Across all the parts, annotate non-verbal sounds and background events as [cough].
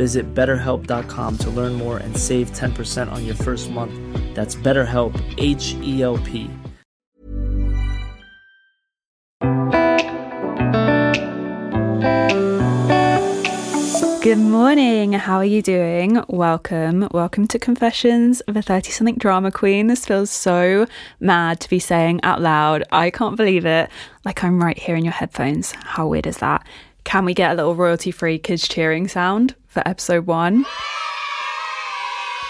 Visit betterhelp.com to learn more and save 10% on your first month. That's BetterHelp, H E L P. Good morning. How are you doing? Welcome. Welcome to Confessions of a 30 something drama queen. This feels so mad to be saying out loud. I can't believe it. Like I'm right here in your headphones. How weird is that? Can we get a little royalty free kids cheering sound for episode one?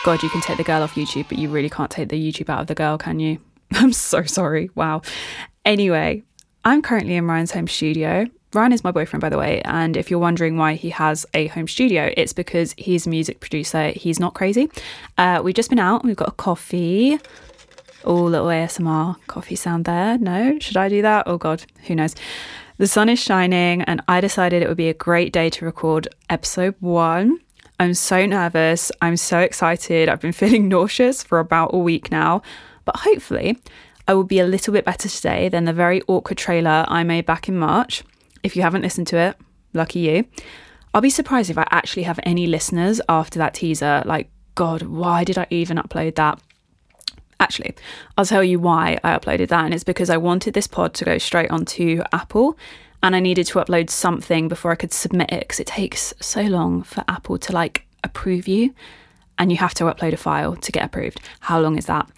God, you can take the girl off YouTube, but you really can't take the YouTube out of the girl, can you? [laughs] I'm so sorry. Wow. Anyway, I'm currently in Ryan's home studio. Ryan is my boyfriend, by the way. And if you're wondering why he has a home studio, it's because he's a music producer. He's not crazy. Uh, we've just been out. We've got a coffee. Oh, little ASMR coffee sound there. No, should I do that? Oh, God, who knows? The sun is shining, and I decided it would be a great day to record episode one. I'm so nervous. I'm so excited. I've been [laughs] feeling nauseous for about a week now, but hopefully, I will be a little bit better today than the very awkward trailer I made back in March. If you haven't listened to it, lucky you. I'll be surprised if I actually have any listeners after that teaser. Like, God, why did I even upload that? Actually, I'll tell you why I uploaded that, and it's because I wanted this pod to go straight onto Apple, and I needed to upload something before I could submit it because it takes so long for Apple to like approve you, and you have to upload a file to get approved. How long is that?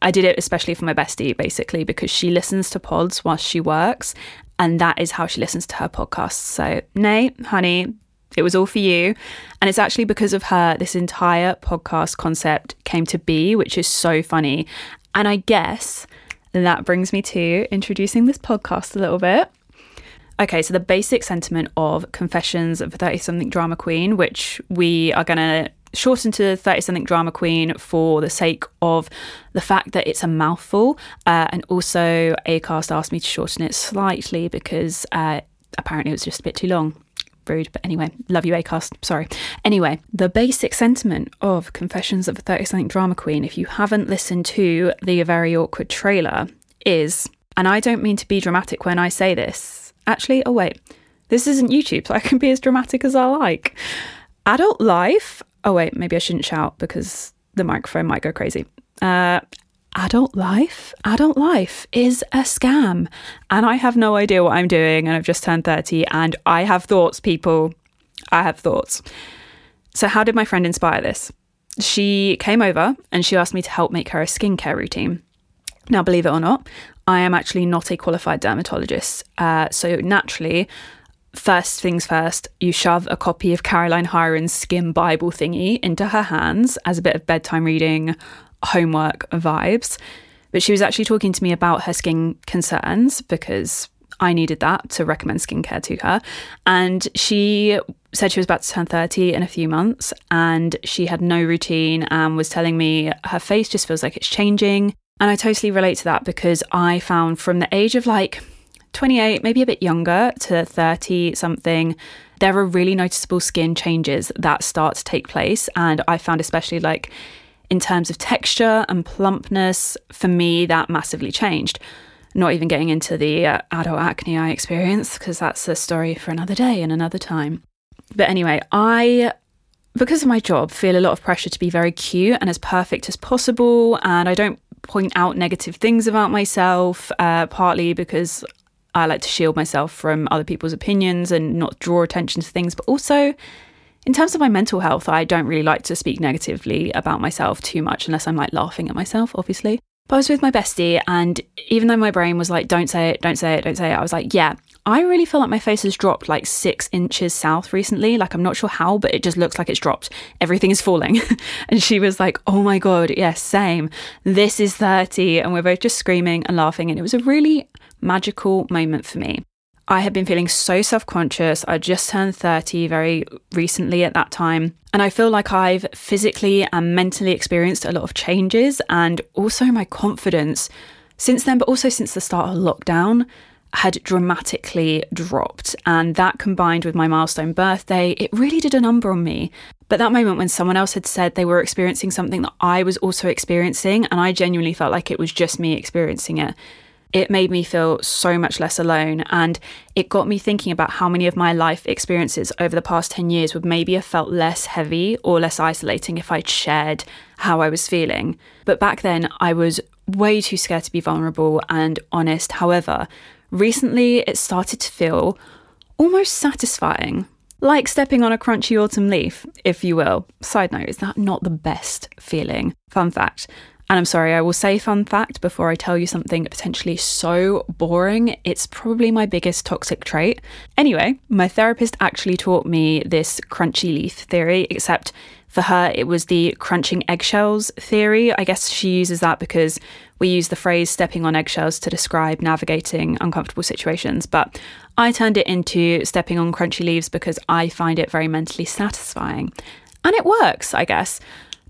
I did it especially for my bestie, basically, because she listens to pods whilst she works, and that is how she listens to her podcasts. So, nay, honey, it was all for you. And it's actually because of her this entire podcast concept came to be, which is so funny. And I guess that brings me to introducing this podcast a little bit. Okay, so the basic sentiment of Confessions of a 30 something drama queen, which we are going to shorten to 30 something drama queen for the sake of the fact that it's a mouthful. Uh, and also, Acast asked me to shorten it slightly because uh, apparently it was just a bit too long rude, but anyway, love you, Acast. Sorry. Anyway, the basic sentiment of Confessions of a 30 something drama queen, if you haven't listened to the very awkward trailer, is, and I don't mean to be dramatic when I say this. Actually, oh wait, this isn't YouTube, so I can be as dramatic as I like. Adult life. Oh wait, maybe I shouldn't shout because the microphone might go crazy. Uh, adult life, adult life is a scam. And I have no idea what I'm doing. And I've just turned 30 and I have thoughts, people. I have thoughts. So, how did my friend inspire this? She came over and she asked me to help make her a skincare routine. Now, believe it or not, I am actually not a qualified dermatologist. Uh, so, naturally, first things first, you shove a copy of Caroline Hirons' Skin Bible thingy into her hands as a bit of bedtime reading, homework vibes. But she was actually talking to me about her skin concerns because I needed that to recommend skincare to her. And she said she was about to turn 30 in a few months and she had no routine and was telling me her face just feels like it's changing. And I totally relate to that because I found from the age of like 28, maybe a bit younger to 30 something, there are really noticeable skin changes that start to take place. And I found, especially like In terms of texture and plumpness, for me, that massively changed. Not even getting into the uh, adult acne I experienced, because that's a story for another day and another time. But anyway, I, because of my job, feel a lot of pressure to be very cute and as perfect as possible. And I don't point out negative things about myself, uh, partly because I like to shield myself from other people's opinions and not draw attention to things, but also in terms of my mental health, I don't really like to speak negatively about myself too much unless I'm like laughing at myself, obviously. But I was with my bestie, and even though my brain was like, don't say it, don't say it, don't say it, I was like, yeah, I really feel like my face has dropped like six inches south recently. Like, I'm not sure how, but it just looks like it's dropped. Everything is falling. [laughs] and she was like, oh my God, yes, same. This is 30. And we're both just screaming and laughing. And it was a really magical moment for me. I had been feeling so self conscious. I just turned 30 very recently at that time. And I feel like I've physically and mentally experienced a lot of changes and also my confidence since then, but also since the start of lockdown had dramatically dropped. And that combined with my milestone birthday, it really did a number on me. But that moment when someone else had said they were experiencing something that I was also experiencing, and I genuinely felt like it was just me experiencing it, it made me feel so much less alone. And it got me thinking about how many of my life experiences over the past 10 years would maybe have felt less heavy or less isolating if I'd shared how I was feeling. But back then, I was way too scared to be vulnerable and honest. However, recently it started to feel almost satisfying. Like stepping on a crunchy autumn leaf, if you will. Side note, is that not the best feeling? Fun fact and I'm sorry, I will say fun fact before I tell you something potentially so boring. It's probably my biggest toxic trait. Anyway, my therapist actually taught me this crunchy leaf theory, except for her, it was the crunching eggshells theory. I guess she uses that because we use the phrase stepping on eggshells to describe navigating uncomfortable situations. But I turned it into stepping on crunchy leaves because I find it very mentally satisfying. And it works, I guess.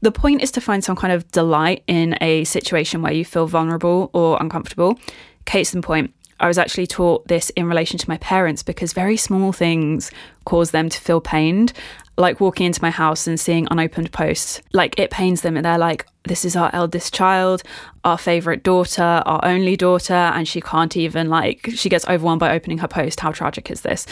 The point is to find some kind of delight in a situation where you feel vulnerable or uncomfortable. Case in point, I was actually taught this in relation to my parents because very small things cause them to feel pained. Like walking into my house and seeing unopened posts, like it pains them, and they're like, This is our eldest child, our favorite daughter, our only daughter, and she can't even, like, she gets overwhelmed by opening her post. How tragic is this?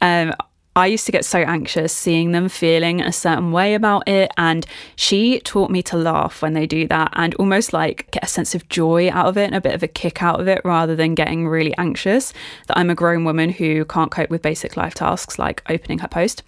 Um, I used to get so anxious seeing them feeling a certain way about it. And she taught me to laugh when they do that and almost like get a sense of joy out of it and a bit of a kick out of it rather than getting really anxious that I'm a grown woman who can't cope with basic life tasks like opening her post.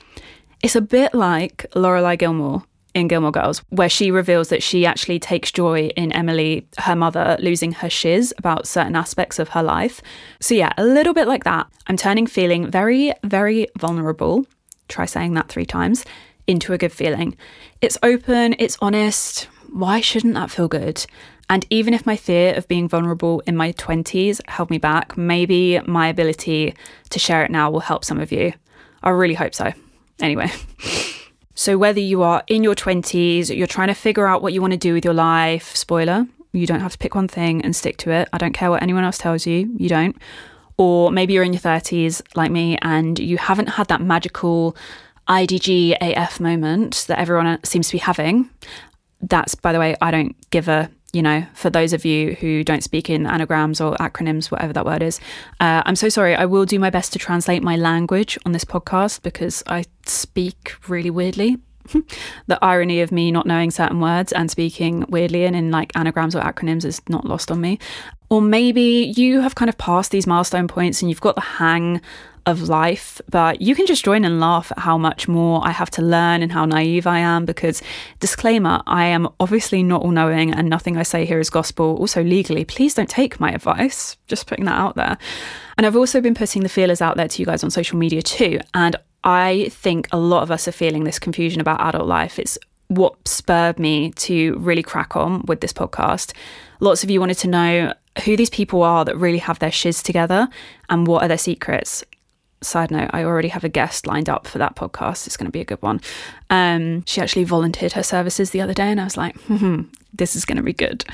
It's a bit like Lorelai Gilmore in Gilmore Girls, where she reveals that she actually takes joy in Emily, her mother, losing her shiz about certain aspects of her life. So, yeah, a little bit like that. I'm turning feeling very, very vulnerable. Try saying that three times into a good feeling. It's open, it's honest. Why shouldn't that feel good? And even if my fear of being vulnerable in my 20s held me back, maybe my ability to share it now will help some of you. I really hope so. Anyway. [laughs] So, whether you are in your 20s, you're trying to figure out what you want to do with your life, spoiler, you don't have to pick one thing and stick to it. I don't care what anyone else tells you, you don't. Or maybe you're in your 30s like me and you haven't had that magical IDG AF moment that everyone uh, seems to be having. That's, by the way, I don't give a you know, for those of you who don't speak in anagrams or acronyms, whatever that word is, uh, I'm so sorry. I will do my best to translate my language on this podcast because I speak really weirdly. [laughs] the irony of me not knowing certain words and speaking weirdly and in like anagrams or acronyms is not lost on me. Or maybe you have kind of passed these milestone points and you've got the hang of life, but you can just join and laugh at how much more I have to learn and how naive I am. Because, disclaimer, I am obviously not all knowing and nothing I say here is gospel. Also, legally, please don't take my advice. Just putting that out there. And I've also been putting the feelers out there to you guys on social media too. And I think a lot of us are feeling this confusion about adult life. It's what spurred me to really crack on with this podcast. Lots of you wanted to know who these people are that really have their shiz together and what are their secrets side note, I already have a guest lined up for that podcast. It's going to be a good one. Um, she actually volunteered her services the other day, and I was like, hmm, this is going to be good.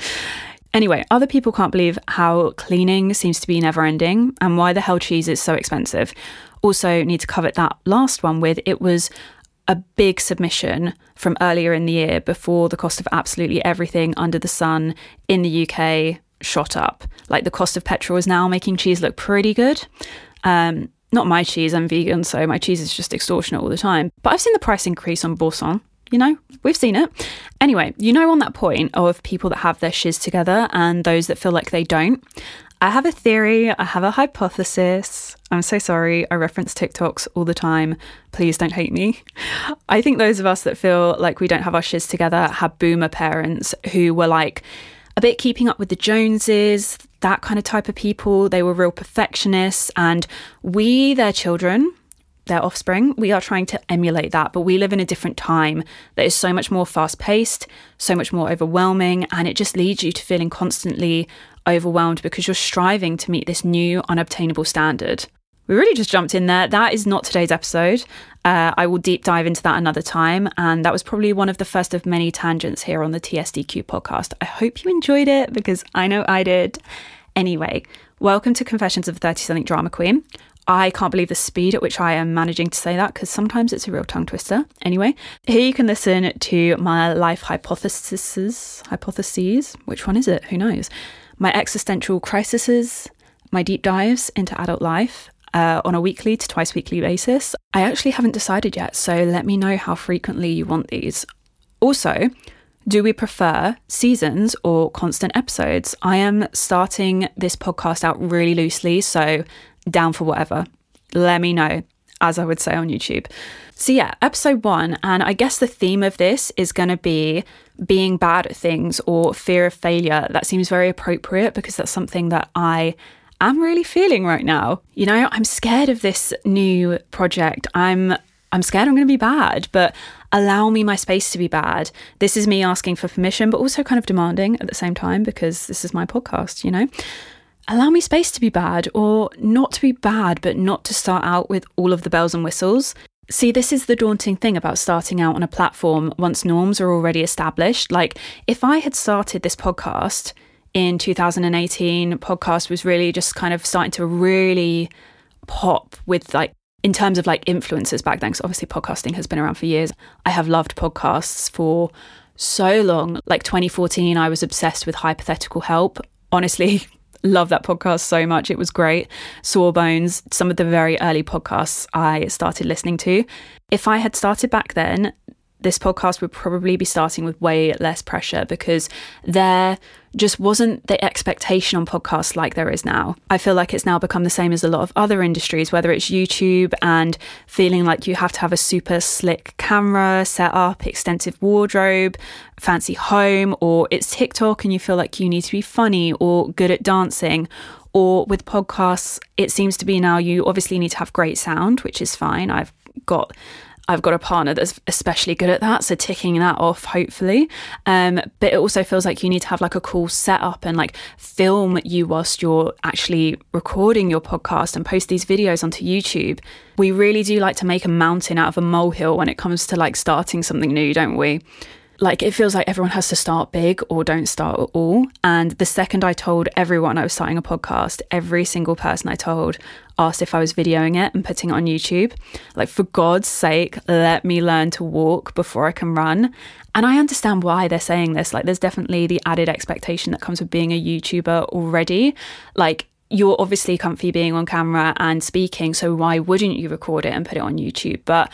Anyway, other people can't believe how cleaning seems to be never ending and why the hell cheese is so expensive. Also, need to cover that last one with it was a big submission from earlier in the year before the cost of absolutely everything under the sun in the UK shot up. Like the cost of petrol is now making cheese look pretty good. Um, not my cheese, I'm vegan, so my cheese is just extortionate all the time. But I've seen the price increase on Boursin. You know, we've seen it. Anyway, you know, on that point of people that have their shiz together and those that feel like they don't, I have a theory, I have a hypothesis. I'm so sorry, I reference TikToks all the time. Please don't hate me. I think those of us that feel like we don't have our shiz together have boomer parents who were like, a bit keeping up with the Joneses, that kind of type of people. They were real perfectionists, and we, their children, their offspring, we are trying to emulate that, but we live in a different time that is so much more fast paced, so much more overwhelming, and it just leads you to feeling constantly overwhelmed because you're striving to meet this new unobtainable standard. We really just jumped in there. That is not today's episode. Uh, I will deep dive into that another time. And that was probably one of the first of many tangents here on the TSDQ podcast. I hope you enjoyed it because I know I did. Anyway, welcome to Confessions of a 30 something drama queen. I can't believe the speed at which I am managing to say that because sometimes it's a real tongue twister. Anyway, here you can listen to my life hypotheses. Hypotheses. Which one is it? Who knows? My existential crises, my deep dives into adult life, uh, on a weekly to twice weekly basis. I actually haven't decided yet, so let me know how frequently you want these. Also, do we prefer seasons or constant episodes? I am starting this podcast out really loosely, so down for whatever. Let me know, as I would say on YouTube. So, yeah, episode one, and I guess the theme of this is going to be being bad at things or fear of failure. That seems very appropriate because that's something that I I'm really feeling right now. You know, I'm scared of this new project. I'm I'm scared I'm going to be bad, but allow me my space to be bad. This is me asking for permission, but also kind of demanding at the same time because this is my podcast, you know? Allow me space to be bad or not to be bad, but not to start out with all of the bells and whistles. See, this is the daunting thing about starting out on a platform once norms are already established. Like, if I had started this podcast in 2018, podcast was really just kind of starting to really pop with like in terms of like influencers back then. Because obviously podcasting has been around for years. I have loved podcasts for so long. Like 2014, I was obsessed with hypothetical help. Honestly, [laughs] love that podcast so much. It was great. Sawbones, some of the very early podcasts I started listening to. If I had started back then, this podcast would probably be starting with way less pressure because there just wasn't the expectation on podcasts like there is now. I feel like it's now become the same as a lot of other industries, whether it's YouTube and feeling like you have to have a super slick camera set up, extensive wardrobe, fancy home, or it's TikTok and you feel like you need to be funny or good at dancing. Or with podcasts, it seems to be now you obviously need to have great sound, which is fine. I've got I've got a partner that's especially good at that. So ticking that off, hopefully. Um, but it also feels like you need to have like a cool setup and like film you whilst you're actually recording your podcast and post these videos onto YouTube. We really do like to make a mountain out of a molehill when it comes to like starting something new, don't we? Like it feels like everyone has to start big or don't start at all. And the second I told everyone I was starting a podcast, every single person I told asked if I was videoing it and putting it on YouTube. Like, for God's sake, let me learn to walk before I can run. And I understand why they're saying this. Like, there's definitely the added expectation that comes with being a YouTuber already. Like, you're obviously comfy being on camera and speaking, so why wouldn't you record it and put it on YouTube? But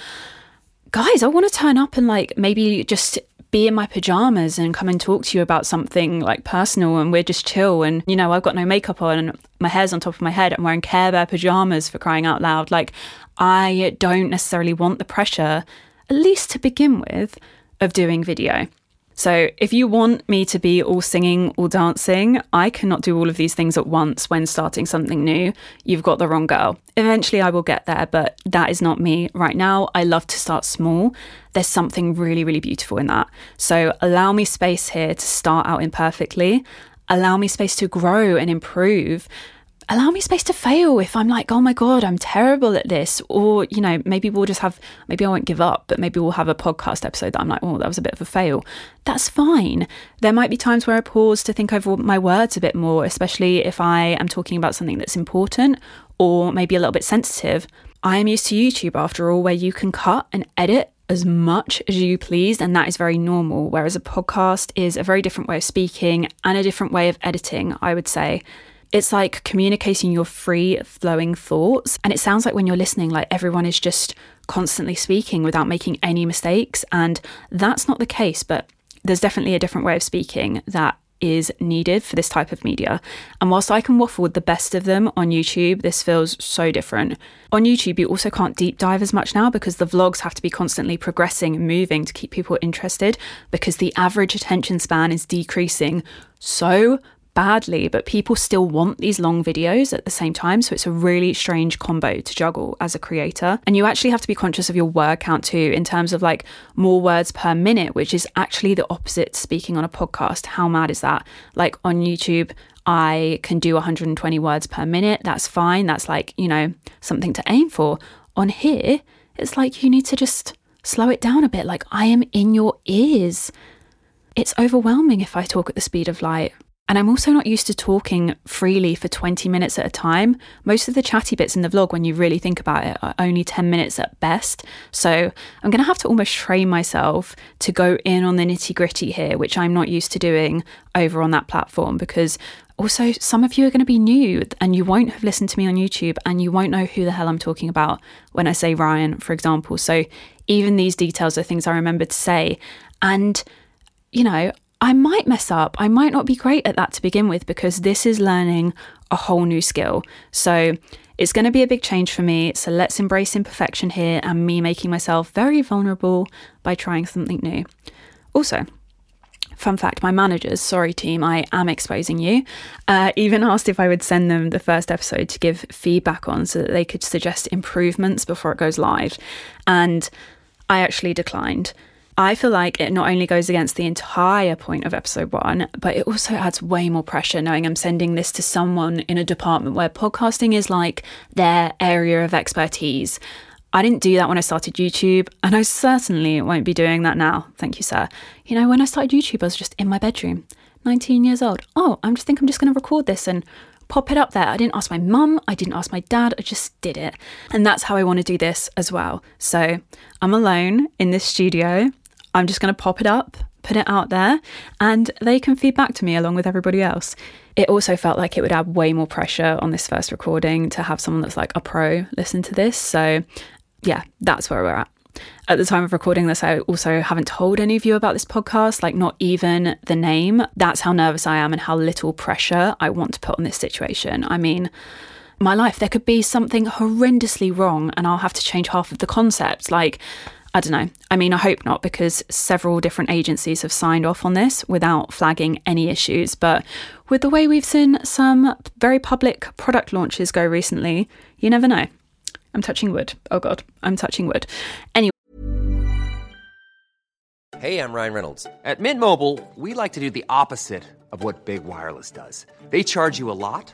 guys, I want to turn up and like maybe just be in my pajamas and come and talk to you about something like personal and we're just chill and you know I've got no makeup on and my hair's on top of my head I'm wearing Care Bear pajamas for crying out loud. Like I don't necessarily want the pressure at least to begin with of doing video so, if you want me to be all singing, all dancing, I cannot do all of these things at once when starting something new. You've got the wrong girl. Eventually, I will get there, but that is not me right now. I love to start small. There's something really, really beautiful in that. So, allow me space here to start out imperfectly. Allow me space to grow and improve allow me space to fail if I'm like, oh my God, I'm terrible at this. Or, you know, maybe we'll just have, maybe I won't give up, but maybe we'll have a podcast episode that I'm like, oh, that was a bit of a fail. That's fine. There might be times where I pause to think over my words a bit more, especially if I am talking about something that's important or maybe a little bit sensitive. I am used to YouTube after all, where you can cut and edit as much as you please, and that is very normal. Whereas a podcast is a very different way of speaking and a different way of editing, I would say. It's like communicating your free flowing thoughts. And it sounds like when you're listening, like everyone is just constantly speaking without making any mistakes. And that's not the case, but there's definitely a different way of speaking that is needed for this type of media. And whilst I can waffle with the best of them on YouTube, this feels so different. On YouTube, you also can't deep dive as much now because the vlogs have to be constantly progressing and moving to keep people interested because the average attention span is decreasing so badly, but people still want these long videos at the same time. So it's a really strange combo to juggle as a creator. And you actually have to be conscious of your word count too, in terms of like more words per minute, which is actually the opposite to speaking on a podcast. How mad is that? Like on YouTube, I can do 120 words per minute. That's fine. That's like, you know, something to aim for. On here, it's like you need to just slow it down a bit. Like I am in your ears. It's overwhelming if I talk at the speed of light. And I'm also not used to talking freely for 20 minutes at a time. Most of the chatty bits in the vlog, when you really think about it, are only 10 minutes at best. So I'm going to have to almost train myself to go in on the nitty gritty here, which I'm not used to doing over on that platform because also some of you are going to be new and you won't have listened to me on YouTube and you won't know who the hell I'm talking about when I say Ryan, for example. So even these details are things I remember to say. And you know, I might mess up. I might not be great at that to begin with because this is learning a whole new skill. So it's going to be a big change for me. So let's embrace imperfection here and me making myself very vulnerable by trying something new. Also, fun fact my managers, sorry team, I am exposing you, uh, even asked if I would send them the first episode to give feedback on so that they could suggest improvements before it goes live. And I actually declined. I feel like it not only goes against the entire point of episode one, but it also adds way more pressure knowing I'm sending this to someone in a department where podcasting is like their area of expertise. I didn't do that when I started YouTube, and I certainly won't be doing that now. Thank you, sir. You know, when I started YouTube, I was just in my bedroom, 19 years old. Oh, I just think I'm just going to record this and pop it up there. I didn't ask my mum, I didn't ask my dad, I just did it. And that's how I want to do this as well. So I'm alone in this studio. I'm just going to pop it up, put it out there, and they can feed back to me along with everybody else. It also felt like it would add way more pressure on this first recording to have someone that's like a pro listen to this. So, yeah, that's where we're at. At the time of recording this, I also haven't told any of you about this podcast, like not even the name. That's how nervous I am and how little pressure I want to put on this situation. I mean, my life, there could be something horrendously wrong and I'll have to change half of the concepts. Like, I don't know. I mean, I hope not, because several different agencies have signed off on this without flagging any issues. But with the way we've seen some very public product launches go recently, you never know. I'm touching wood. Oh, God, I'm touching wood. Anyway. Hey, I'm Ryan Reynolds. At Mint Mobile, we like to do the opposite of what Big Wireless does. They charge you a lot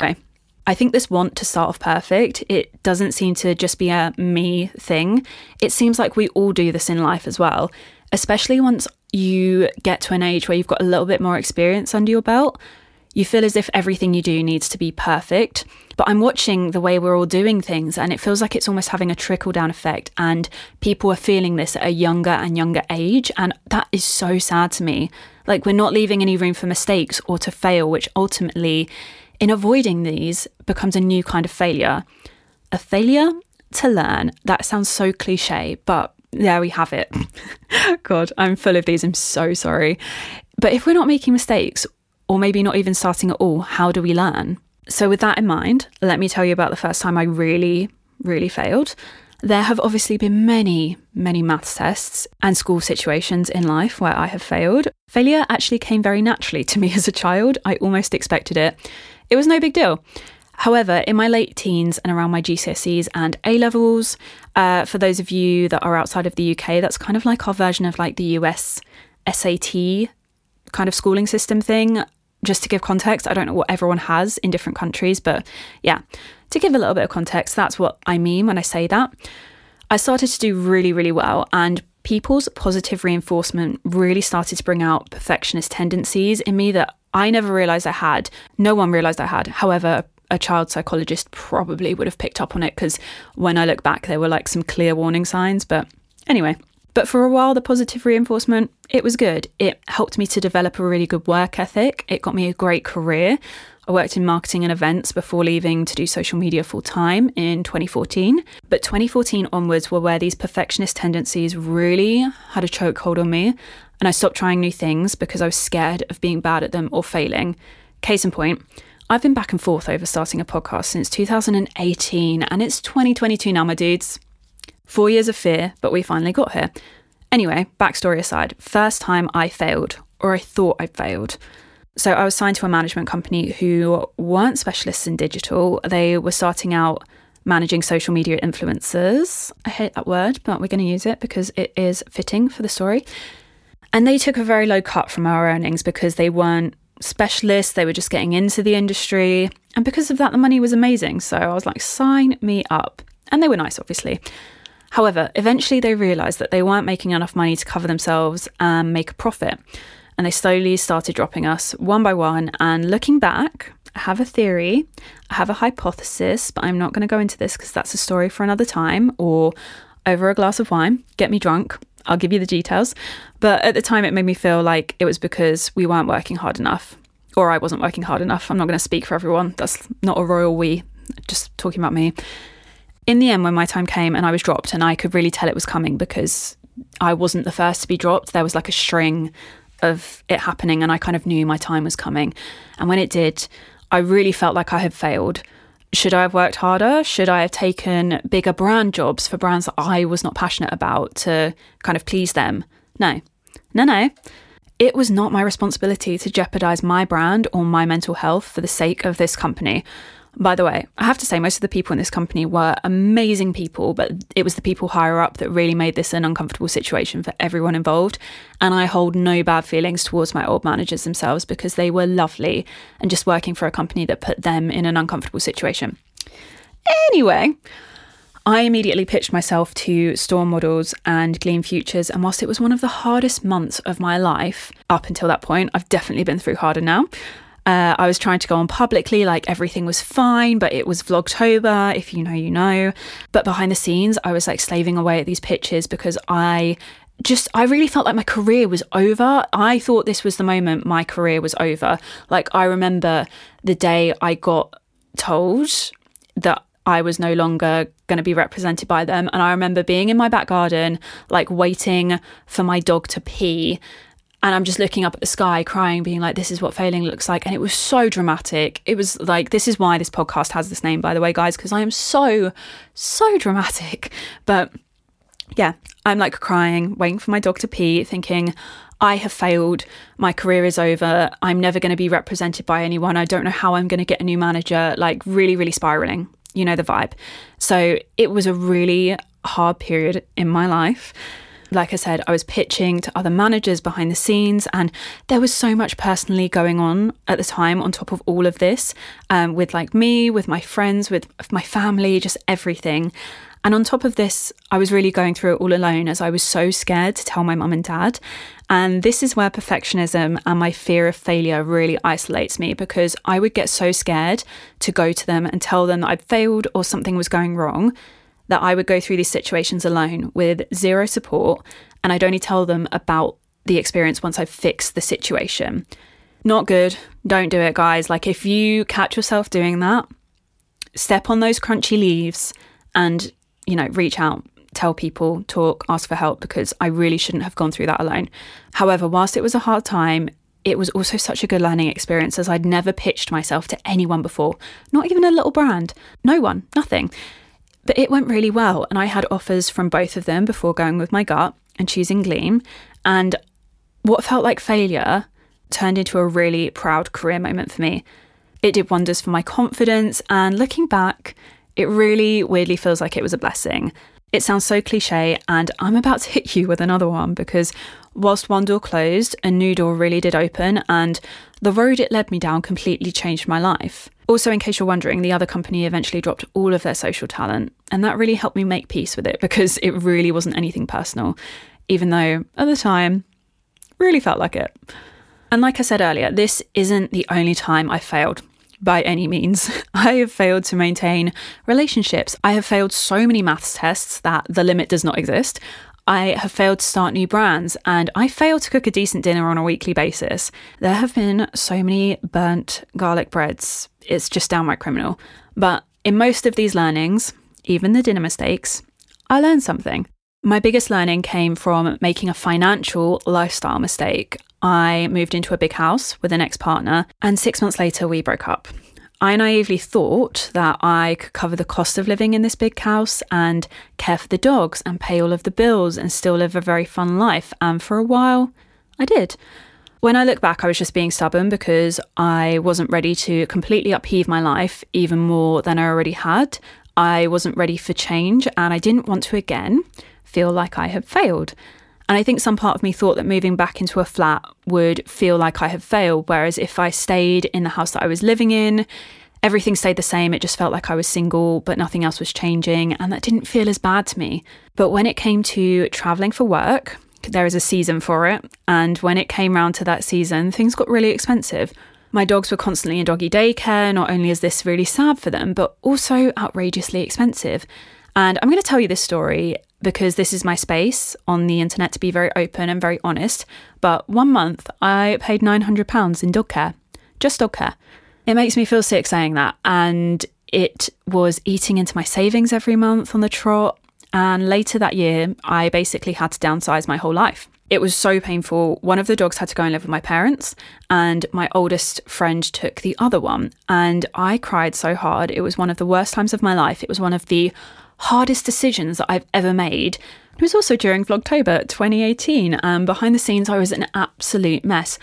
Okay. I think this want to start off perfect, it doesn't seem to just be a me thing. It seems like we all do this in life as well, especially once you get to an age where you've got a little bit more experience under your belt. You feel as if everything you do needs to be perfect. But I'm watching the way we're all doing things, and it feels like it's almost having a trickle down effect. And people are feeling this at a younger and younger age. And that is so sad to me. Like, we're not leaving any room for mistakes or to fail, which ultimately in avoiding these becomes a new kind of failure. A failure to learn. That sounds so cliche, but there we have it. [laughs] God, I'm full of these. I'm so sorry. But if we're not making mistakes, or maybe not even starting at all, how do we learn? So, with that in mind, let me tell you about the first time I really, really failed. There have obviously been many, many maths tests and school situations in life where I have failed. Failure actually came very naturally to me [laughs] as a child. I almost expected it. It was no big deal. However, in my late teens and around my GCSEs and A levels, uh, for those of you that are outside of the UK, that's kind of like our version of like the US SAT kind of schooling system thing. Just to give context, I don't know what everyone has in different countries, but yeah, to give a little bit of context, that's what I mean when I say that. I started to do really, really well, and people's positive reinforcement really started to bring out perfectionist tendencies in me that I never realized I had. No one realized I had. However, a child psychologist probably would have picked up on it because when I look back, there were like some clear warning signs. But anyway, but for a while, the positive reinforcement, it was good. It helped me to develop a really good work ethic. It got me a great career. I worked in marketing and events before leaving to do social media full time in 2014. But 2014 onwards were where these perfectionist tendencies really had a chokehold on me. And I stopped trying new things because I was scared of being bad at them or failing. Case in point, I've been back and forth over starting a podcast since 2018, and it's 2022 now, my dudes. Four years of fear, but we finally got here. Anyway, backstory aside, first time I failed, or I thought I failed. So I was signed to a management company who weren't specialists in digital. They were starting out managing social media influencers. I hate that word, but we're going to use it because it is fitting for the story. And they took a very low cut from our earnings because they weren't specialists, they were just getting into the industry. And because of that, the money was amazing. So I was like, sign me up. And they were nice, obviously. However, eventually they realised that they weren't making enough money to cover themselves and make a profit and they slowly started dropping us one by one. And looking back, I have a theory, I have a hypothesis, but I'm not going to go into this because that's a story for another time or over a glass of wine. Get me drunk. I'll give you the details. But at the time, it made me feel like it was because we weren't working hard enough, or I wasn't working hard enough. I'm not going to speak for everyone. That's not a royal we, just talking about me. In the end, when my time came and I was dropped, and I could really tell it was coming because I wasn't the first to be dropped, there was like a string of it happening and I kind of knew my time was coming. And when it did, I really felt like I had failed. Should I have worked harder? Should I have taken bigger brand jobs for brands that I was not passionate about to kind of please them? No. No, no. It was not my responsibility to jeopardize my brand or my mental health for the sake of this company. By the way, I have to say, most of the people in this company were amazing people, but it was the people higher up that really made this an uncomfortable situation for everyone involved. And I hold no bad feelings towards my old managers themselves because they were lovely and just working for a company that put them in an uncomfortable situation. Anyway, I immediately pitched myself to Storm Models and Gleam Futures, and whilst it was one of the hardest months of my life up until that point, I've definitely been through harder now. Uh, I was trying to go on publicly, like everything was fine, but it was Vlogtober. If you know, you know. But behind the scenes, I was like slaving away at these pitches because I just I really felt like my career was over. I thought this was the moment my career was over. Like I remember the day I got told that I was no longer going to be represented by them and I remember being in my back garden like waiting for my dog to pee and I'm just looking up at the sky, crying, being like, this is what failing looks like. And it was so dramatic. It was like, this is why this podcast has this name, by the way, guys, because I am so, so dramatic. But yeah, I'm like crying, waiting for my dog to pee, thinking, I have failed. My career is over. I'm never going to be represented by anyone. I don't know how I'm going to get a new manager. Like, really, really spiraling. You know the vibe. So, it was a really hard period in my life like I said, I was pitching to other managers behind the scenes, and there was so much personally going on at the time on top of all of this um, with like me, with my friends, with my family, just everything. And on top of this, I was really going through it all alone as I was so scared to tell my mum and dad. And this is where perfectionism and my fear of failure really isolates me because I would get so scared to go to them and tell them that I'd failed or something was going wrong that I would go through these situations alone with zero support, and I'd only tell them about the experience once I've fixed the situation. Not good. Don't do it, guys. Like, if you catch yourself doing that, step on those crunchy leaves and, you know, reach out, tell people, talk, ask for help, because I really shouldn't have gone through that alone. However, whilst it was a hard time, it was also such a good learning experience as I'd never pitched myself to anyone before, not even a little brand, no one, nothing. But it went really well, and I had offers from both of them before going with my gut and choosing Gleam. And what felt like failure turned into a really proud career moment for me. It did wonders for my confidence, and looking back, it really weirdly feels like it was a blessing. It sounds so cliche, and I'm about to hit you with another one because whilst one door closed, a new door really did open, and the road it led me down completely changed my life. Also, in case you're wondering, the other company eventually dropped all of their social talent, and that really helped me make peace with it [laughs] because it really wasn't anything personal, even though at the time, really felt like it. And like I said earlier, this isn't the only time I failed by any means. [laughs] I have failed to maintain relationships. I have failed so many maths tests that the limit does not exist. I have failed to start new brands and I fail to cook a decent dinner on a weekly basis. There have been so many burnt garlic breads. It's just downright criminal. But in most of these learnings, even the dinner mistakes, I learned something. My biggest learning came from making a financial lifestyle mistake. I moved into a big house with an ex partner, and six months later, we broke up. I naively thought that I could cover the cost of living in this big house and care for the dogs and pay all of the bills and still live a very fun life. And for a while, I did. When I look back, I was just being stubborn because I wasn't ready to completely upheave my life even more than I already had. I wasn't ready for change and I didn't want to again feel like I had failed. And I think some part of me thought that moving back into a flat would feel like I had failed. Whereas if I stayed in the house that I was living in, everything stayed the same. It just felt like I was single, but nothing else was changing. And that didn't feel as bad to me. But when it came to traveling for work, there is a season for it. And when it came round to that season, things got really expensive. My dogs were constantly in doggy daycare. Not only is this really sad for them, but also outrageously expensive. And I'm going to tell you this story because this is my space on the internet to be very open and very honest. But one month I paid £900 in dog care, just dog care. It makes me feel sick saying that. And it was eating into my savings every month on the trot. And later that year, I basically had to downsize my whole life. It was so painful. One of the dogs had to go and live with my parents, and my oldest friend took the other one. And I cried so hard. It was one of the worst times of my life. It was one of the hardest decisions that I've ever made. It was also during Vlogtober 2018, and behind the scenes, I was an absolute mess.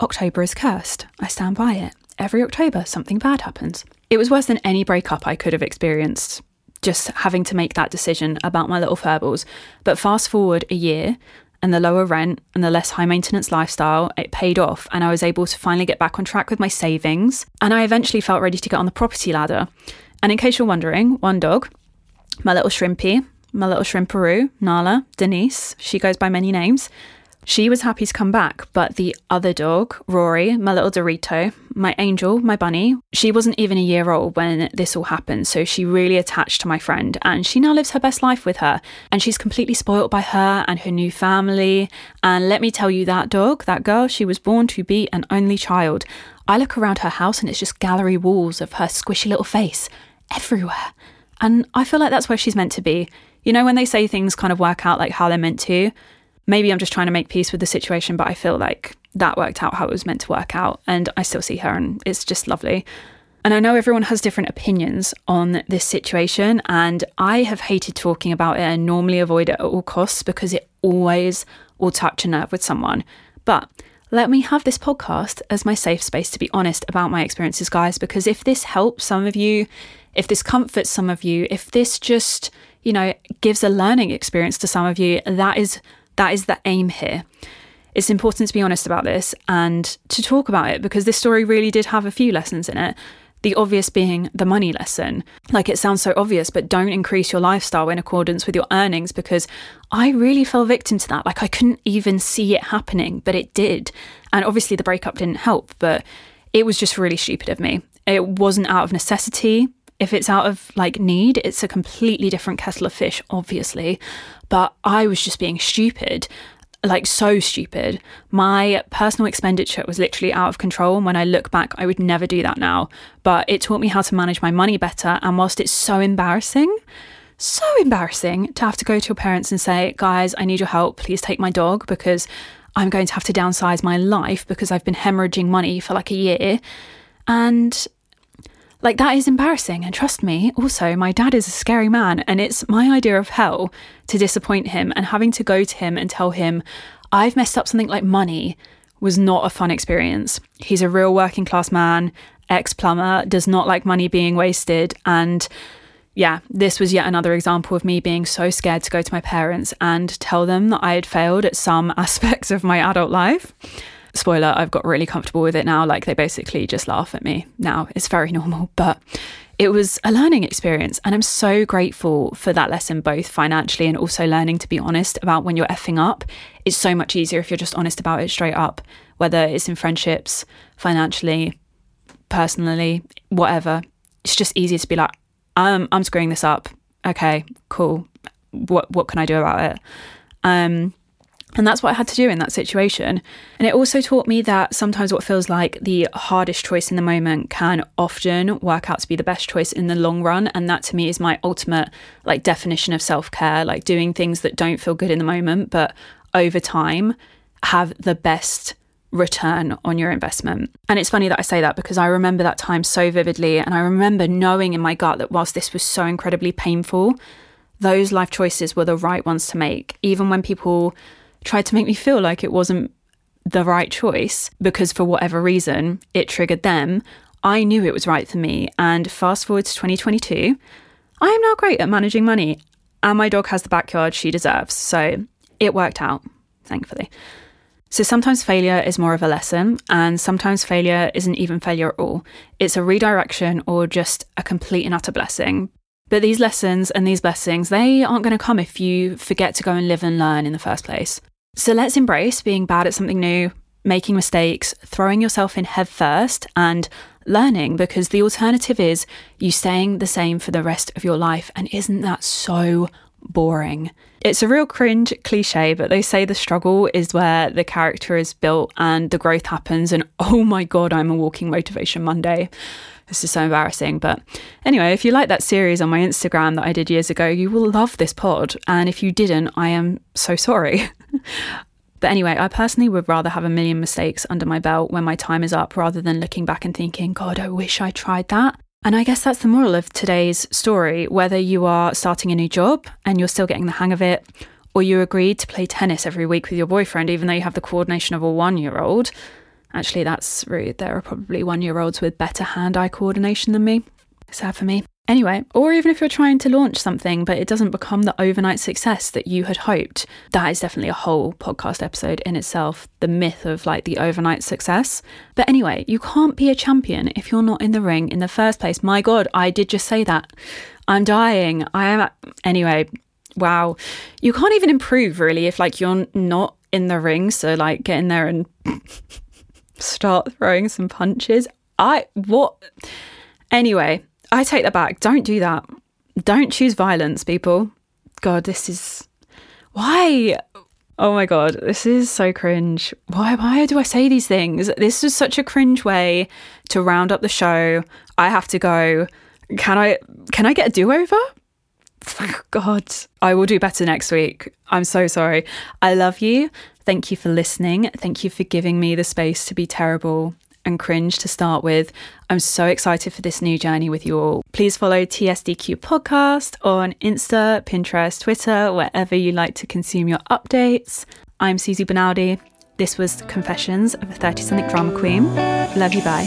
October is cursed. I stand by it. Every October, something bad happens. It was worse than any breakup I could have experienced, just having to make that decision about my little furbles. But fast forward a year, and the lower rent and the less high maintenance lifestyle, it paid off, and I was able to finally get back on track with my savings. And I eventually felt ready to get on the property ladder. And in case you're wondering, one dog, my little shrimpy, my little shrimperoo, Nala, Denise, she goes by many names. She was happy to come back, but the other dog, Rory, my little Dorito, my angel, my bunny, she wasn't even a year old when this all happened, so she really attached to my friend and she now lives her best life with her. And she's completely spoilt by her and her new family. And let me tell you, that dog, that girl, she was born to be an only child. I look around her house and it's just gallery walls of her squishy little face everywhere. And I feel like that's where she's meant to be. You know, when they say things kind of work out like how they're meant to, maybe I'm just trying to make peace with the situation, but I feel like that worked out how it was meant to work out. And I still see her, and it's just lovely. And I know everyone has different opinions on this situation, and I have hated talking about it and normally avoid it at all costs because it always will touch a nerve with someone. But let me have this podcast as my safe space to be honest about my experiences, guys, because if this helps some of you, if this comforts some of you, if this just, you know, gives a learning experience to some of you, that is that is the aim here. It's important to be honest about this and to talk about it because this story really did have a few lessons in it. The obvious being the money lesson. Like it sounds so obvious, but don't increase your lifestyle in accordance with your earnings because I really fell victim to that. Like I couldn't even see it happening, but it did. And obviously the breakup didn't help, but it was just really stupid of me. It wasn't out of necessity. If it's out of like need, it's a completely different kettle of fish, obviously. But I was just being stupid, like so stupid. My personal expenditure was literally out of control. And when I look back, I would never do that now. But it taught me how to manage my money better. And whilst it's so embarrassing, so embarrassing to have to go to your parents and say, guys, I need your help. Please take my dog because I'm going to have to downsize my life because I've been hemorrhaging money for like a year. And like that is embarrassing. And trust me, also, my dad is a scary man, and it's my idea of hell to disappoint him and having to go to him and tell him, I've messed up something like money was not a fun experience. He's a real working class man, ex plumber, does not like money being wasted. And yeah, this was yet another example of me being so scared to go to my parents and tell them that I had failed at some [laughs] aspects of my adult life. Spoiler, I've got really comfortable with it now. Like they basically just laugh at me now. It's very [laughs] normal, but it was a learning experience. And I'm so grateful for that lesson, both financially and also learning to be honest about when you're effing up. It's so much easier if you're just honest about it straight up, whether it's in friendships, financially, personally, whatever. It's just easier to be like, I'm, I'm screwing this up. Okay, cool. What, what can I do about it? Um, and that's what I had to do in that situation. And it also taught me that sometimes what feels like the hardest choice in the moment can often work out to be the best choice in the long run. And that to me is my ultimate like definition of self-care, like doing things that don't feel good in the moment, but over time have the best return on your investment. And it's funny that I say that because I remember that time so vividly. And I remember knowing in my gut that whilst this was so incredibly painful, those life choices were the right ones to make, even when people tried to make me feel like it wasn't the right choice because for whatever reason it triggered them. I knew it was right for me. And fast forward to 2022, I am now great at managing money, and my dog has the backyard she deserves. So it worked out, thankfully. So sometimes failure is more of a lesson, and sometimes failure isn't even failure at all. It's a redirection or just a complete and utter blessing. But these lessons and these blessings, they aren't going to come if you forget to go and live and learn in the first place. So let's embrace being bad at something new, making mistakes, throwing yourself in head first, and learning because the alternative is you staying the same for the rest of your life. And isn't that so boring? It's a real cringe cliche, but they say the struggle is where the character is built and the growth happens. And [laughs] oh my God, I'm a walking motivation Monday. This is so embarrassing. But anyway, if you like that series on my Instagram that I did years ago, you will love this pod. And if you didn't, I am so sorry. [laughs] [laughs] But anyway, I personally would rather have a million mistakes under my belt when my time is up rather than looking back and thinking, God, I wish I tried that. And I guess that's the moral of today's story. Whether you are starting a new job and you're still getting the hang of it, or you agreed to play tennis every week with your boyfriend, even though you have the coordination of a one year old. Actually, that's rude. There are probably one year olds with better hand eye coordination than me. Sad for me. Anyway, or even if you're trying to launch something but it doesn't become the overnight success that you had hoped, that is definitely a whole podcast episode in itself, the myth of like the overnight success. But anyway, you can't be a champion if you're not in the ring in the first place. My God, I did just say that. I'm dying. I am. Anyway, wow. You can't even improve really if like you're not in the ring. So like get in there and [laughs] start throwing some punches. I, what? Anyway, I take that back. Don't do that. Don't choose violence, people. God, this is why. Oh my god, this is so cringe. Why why do I say these things? This is such a cringe way to round up the show. I have to go. Can I can I get a do-over? Thank God, I will do better next week. I'm so sorry. I love you. Thank you for listening. Thank you for giving me the space to be terrible and cringe to start with. I'm so excited for this new journey with you all. Please follow TSDQ Podcast on Insta, Pinterest, Twitter, wherever you like to consume your updates. I'm Suzie Bonaldi. This was Confessions of a 30 something drama queen. Love you, bye.